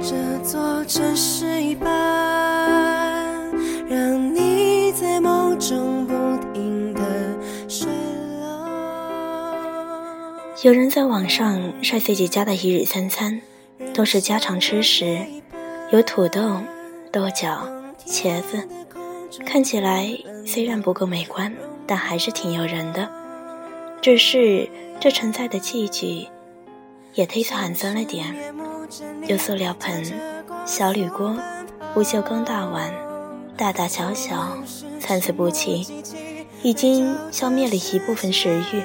这座城市一让你在梦中不停的睡了有人在网上晒自己家的一日三餐都是家常吃食有土豆豆角茄子看起来虽然不够美观但还是挺诱人的。只是这承载的器具也忒寒酸了点，有塑料盆、小铝锅、不锈钢大碗，大大小小，参差不齐，已经消灭了一部分食欲。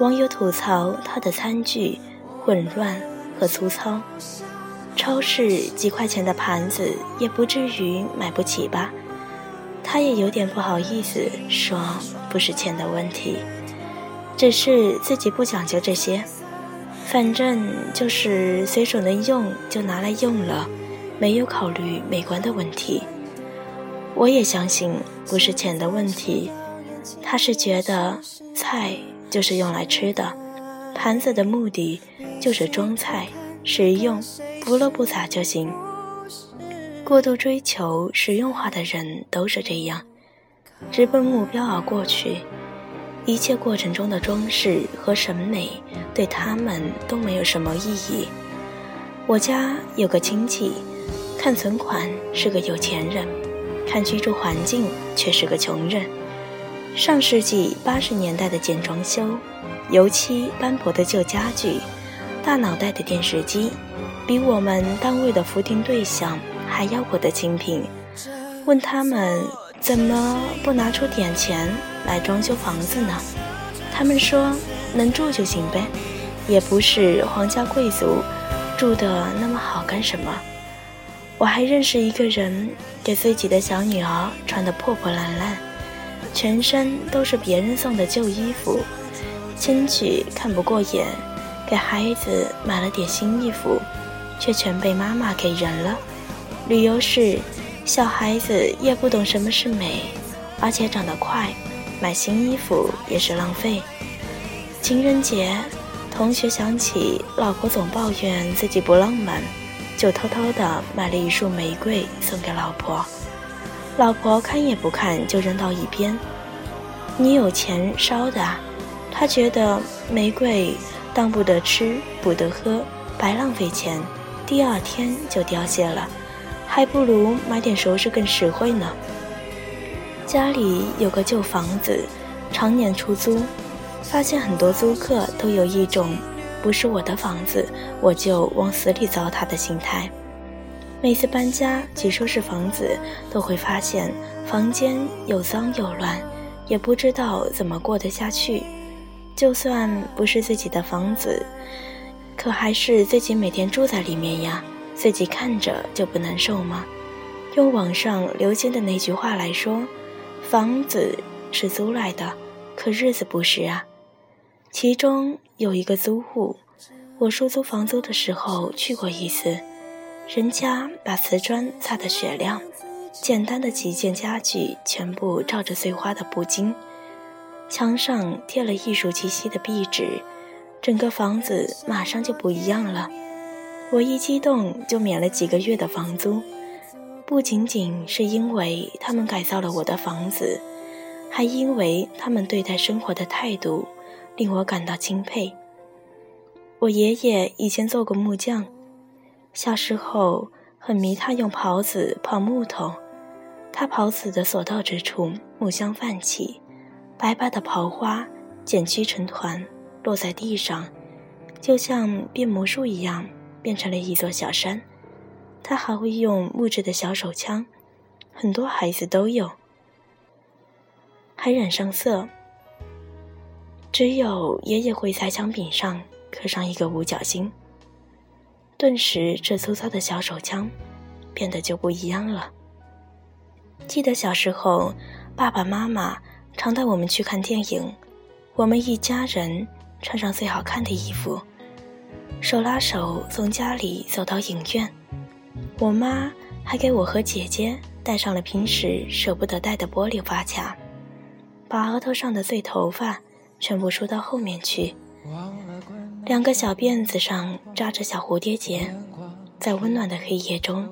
网友吐槽他的餐具混乱和粗糙，超市几块钱的盘子也不至于买不起吧？他也有点不好意思说，不是钱的问题，只是自己不讲究这些，反正就是随手能用就拿来用了，没有考虑美观的问题。我也相信不是钱的问题，他是觉得菜。就是用来吃的，盘子的目的就是装菜，实用，不漏不洒就行。过度追求实用化的人都是这样，直奔目标而过去，一切过程中的装饰和审美对他们都没有什么意义。我家有个亲戚，看存款是个有钱人，看居住环境却是个穷人。上世纪八十年代的简装修，油漆斑驳的旧家具，大脑袋的电视机，比我们单位的扶贫对象还要过得清贫。问他们怎么不拿出点钱来装修房子呢？他们说能住就行呗，也不是皇家贵族，住的那么好干什么？我还认识一个人，给自己的小女儿穿得破破烂烂。全身都是别人送的旧衣服，亲戚看不过眼，给孩子买了点新衣服，却全被妈妈给扔了。理由是小孩子也不懂什么是美，而且长得快，买新衣服也是浪费。情人节，同学想起老婆总抱怨自己不浪漫，就偷偷的买了一束玫瑰送给老婆。老婆看也不看就扔到一边。你有钱烧的，他觉得玫瑰当不得吃不得喝，白浪费钱，第二天就凋谢了，还不如买点首饰更实惠呢。家里有个旧房子，常年出租，发现很多租客都有一种不是我的房子我就往死里糟蹋的心态。每次搬家去收拾房子，都会发现房间又脏又乱，也不知道怎么过得下去。就算不是自己的房子，可还是自己每天住在里面呀，自己看着就不难受吗？用网上流行的那句话来说，房子是租来的，可日子不是啊。其中有一个租户，我收租房租的时候去过一次。人家把瓷砖擦得雪亮，简单的几件家具全部罩着碎花的布巾，墙上贴了艺术气息的壁纸，整个房子马上就不一样了。我一激动就免了几个月的房租，不仅仅是因为他们改造了我的房子，还因为他们对待生活的态度令我感到钦佩。我爷爷以前做过木匠。小时候很迷他用刨子刨木头，他刨子的所到之处，木香泛起，白白的刨花剪曲成团，落在地上，就像变魔术一样，变成了一座小山。他还会用木质的小手枪，很多孩子都有，还染上色。只有爷爷会在枪柄上刻上一个五角星。顿时，这粗糙的小手枪变得就不一样了。记得小时候，爸爸妈妈常带我们去看电影，我们一家人穿上最好看的衣服，手拉手从家里走到影院。我妈还给我和姐姐戴上了平时舍不得戴的玻璃发卡，把额头上的碎头发全部梳到后面去。两个小辫子上扎着小蝴蝶结，在温暖的黑夜中，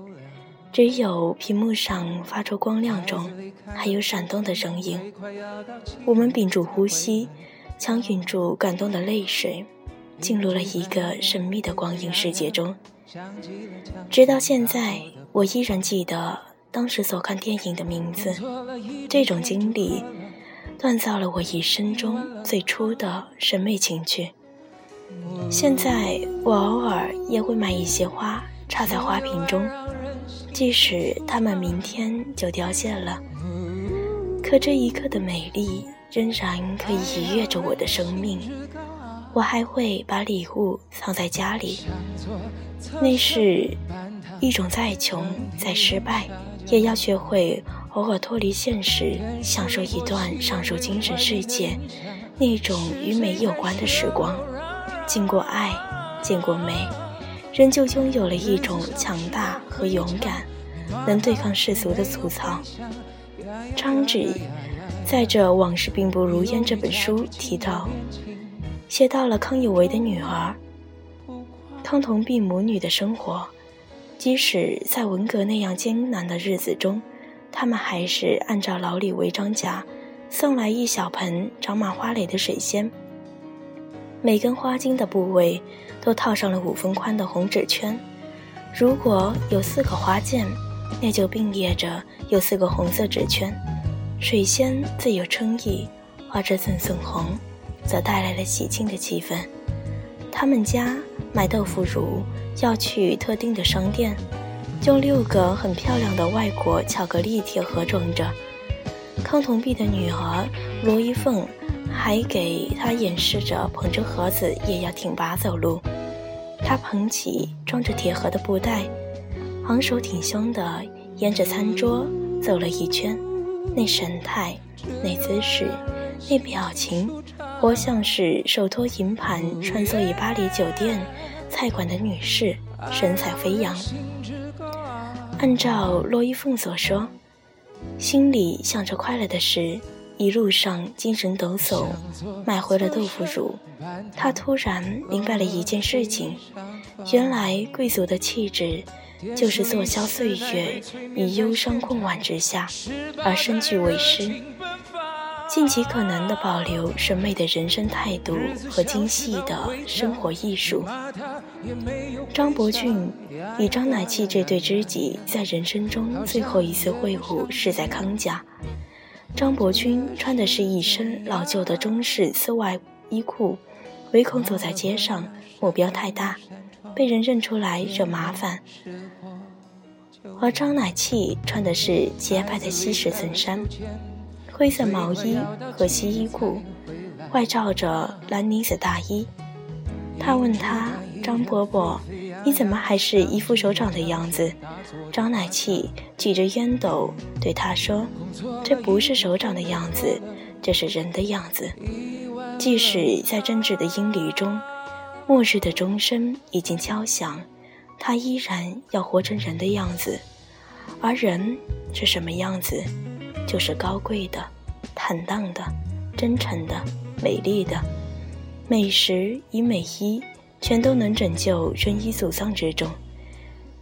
只有屏幕上发出光亮中还有闪动的声音。我们屏住呼吸，强忍住感动的泪水，进入了一个神秘的光影世界中。直到现在，我依然记得当时所看电影的名字。这种经历，锻造了我一生中最初的审美情趣。现在，我偶尔也会买一些花插在花瓶中，即使它们明天就凋谢了，可这一刻的美丽仍然可以愉悦着我的生命。我还会把礼物藏在家里，那是一种再穷再失败，也要学会偶尔脱离现实，享受一段上述精神世界那种与美有关的时光。经过爱，见过美，人就拥有了一种强大和勇敢，能对抗世俗的粗糙。张芷在这《往事并不如烟》这本书提到，写到了康有为的女儿康同弼母女的生活，即使在文革那样艰难的日子中，他们还是按照老李违章家送来一小盆长满花蕾的水仙。每根花茎的部位都套上了五分宽的红纸圈。如果有四个花件，那就并列着有四个红色纸圈。水仙自有春意，花枝赠送红，则带来了喜庆的气氛。他们家卖豆腐乳要去特定的商店，用六个很漂亮的外国巧克力铁盒装着。康同弼的女儿罗一凤。还给他演示着捧着盒子也要挺拔走路。他捧起装着铁盒的布袋，昂首挺胸地沿着餐桌走了一圈，那神态、那姿势、那表情，活像是手托银盘穿梭于巴黎酒店菜馆的女士，神采飞扬。按照骆一凤所说，心里想着快乐的事。一路上精神抖擞，买回了豆腐乳。他突然明白了一件事情：原来贵族的气质，就是坐消岁月于忧伤困婉之下，而身具为师，尽其可能地保留审美的人生态度和精细的生活艺术。张伯俊与张乃器这对知己，在人生中最后一次会晤是在康家。张伯钧穿的是一身老旧的中式丝袜衣裤，唯恐走在街上目标太大，被人认出来惹麻烦。而张乃器穿的是洁白的西式衬衫、灰色毛衣和西衣裤，外罩着蓝呢子大衣。他问他：“张伯伯，你怎么还是一副首长的样子？”张乃器举着烟斗对他说：“这不是首长的样子，这是人的样子。即使在真挚的阴离中，末日的钟声已经敲响，他依然要活成人的样子。而人是什么样子？就是高贵的、坦荡的、真诚的、美丽的。”美食与美衣，全都能拯救人于祖丧之中。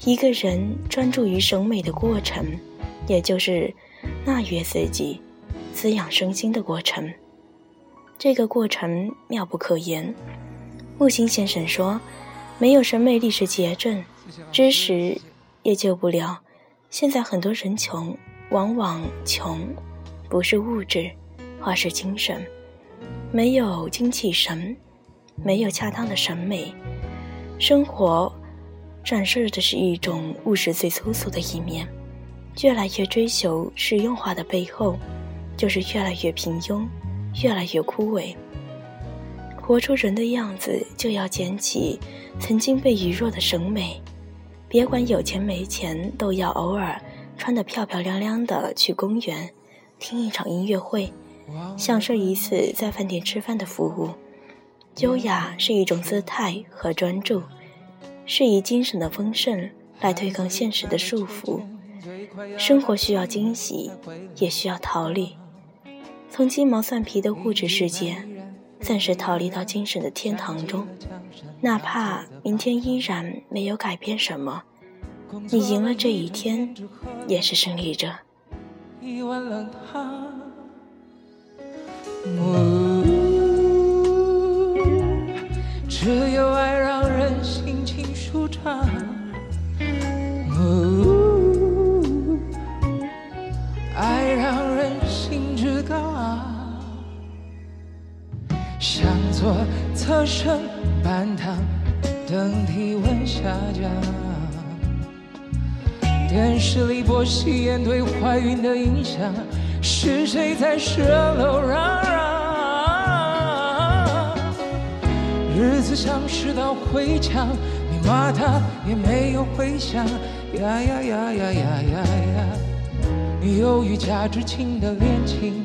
一个人专注于审美的过程，也就是纳悦自己、滋养身心的过程。这个过程妙不可言。木心先生说：“没有审美力是结症，知识也救不了。”现在很多人穷，往往穷不是物质，而是精神。没有精气神，没有恰当的审美，生活展示的是一种物质最粗俗的一面。越来越追求实用化的背后，就是越来越平庸，越来越枯萎。活出人的样子，就要捡起曾经被遗落的审美。别管有钱没钱，都要偶尔穿得漂漂亮亮的去公园，听一场音乐会。享受一次在饭店吃饭的服务，优雅是一种姿态和专注，是以精神的丰盛来对抗现实的束缚。生活需要惊喜，也需要逃离。从鸡毛蒜皮的物质世界，暂时逃离到精神的天堂中，哪怕明天依然没有改变什么，你赢了这一天，也是胜利者。一碗冷汤。哦，只有爱让人心情舒畅。哦，爱让人心志高昂。向左侧身半躺，等体温下降。电视里播戏演对怀孕的影响，是谁在十楼嚷嚷？日子像是道灰墙，你骂他也没有回响。呀呀呀呀呀呀呀！你犹豫加之情的恋情。